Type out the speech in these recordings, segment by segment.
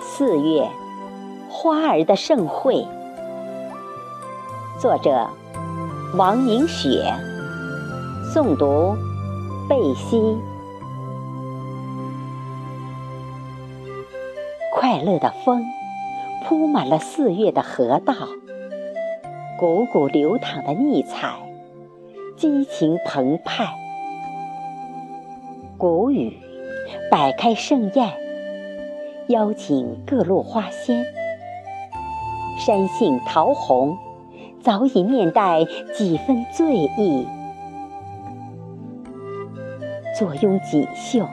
四月，花儿的盛会。作者：王凝雪。诵读：贝西。快乐的风铺满了四月的河道，汩汩流淌的溺彩，激情澎湃。谷雨摆开盛宴，邀请各路花仙。山杏桃红早已面带几分醉意，坐拥锦绣，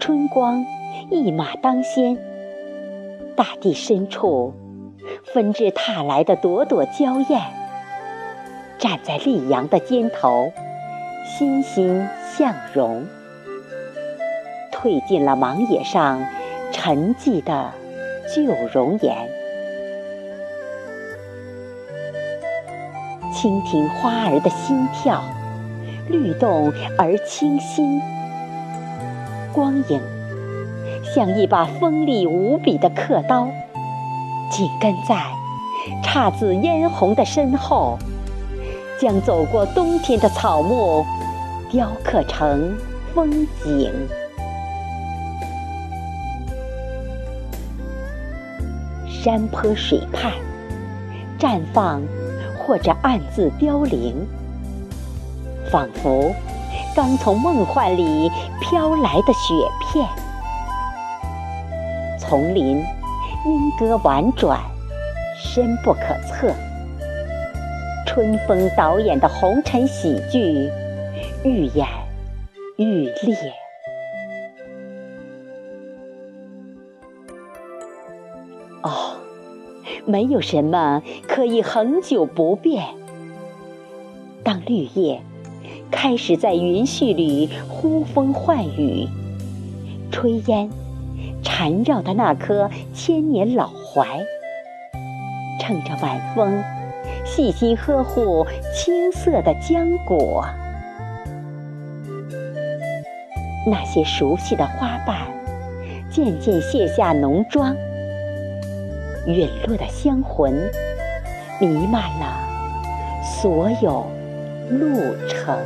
春光一马当先。大地深处，纷至沓来的朵朵娇艳，站在溧阳的肩头，欣欣向荣。褪尽了芒野上沉寂的旧容颜，倾听花儿的心跳，律动而清新。光影像一把锋利无比的刻刀，紧跟在姹紫嫣红的身后，将走过冬天的草木雕刻成风景。山坡水畔，绽放或者暗自凋零，仿佛刚从梦幻里飘来的雪片。丛林莺歌婉转，深不可测。春风导演的红尘喜剧，愈演愈烈。没有什么可以恒久不变。当绿叶开始在云絮里呼风唤雨，炊烟缠绕的那棵千年老槐，乘着晚风，细心呵护青涩的浆果。那些熟悉的花瓣，渐渐卸下浓妆。陨落的香魂，弥漫了所有路程。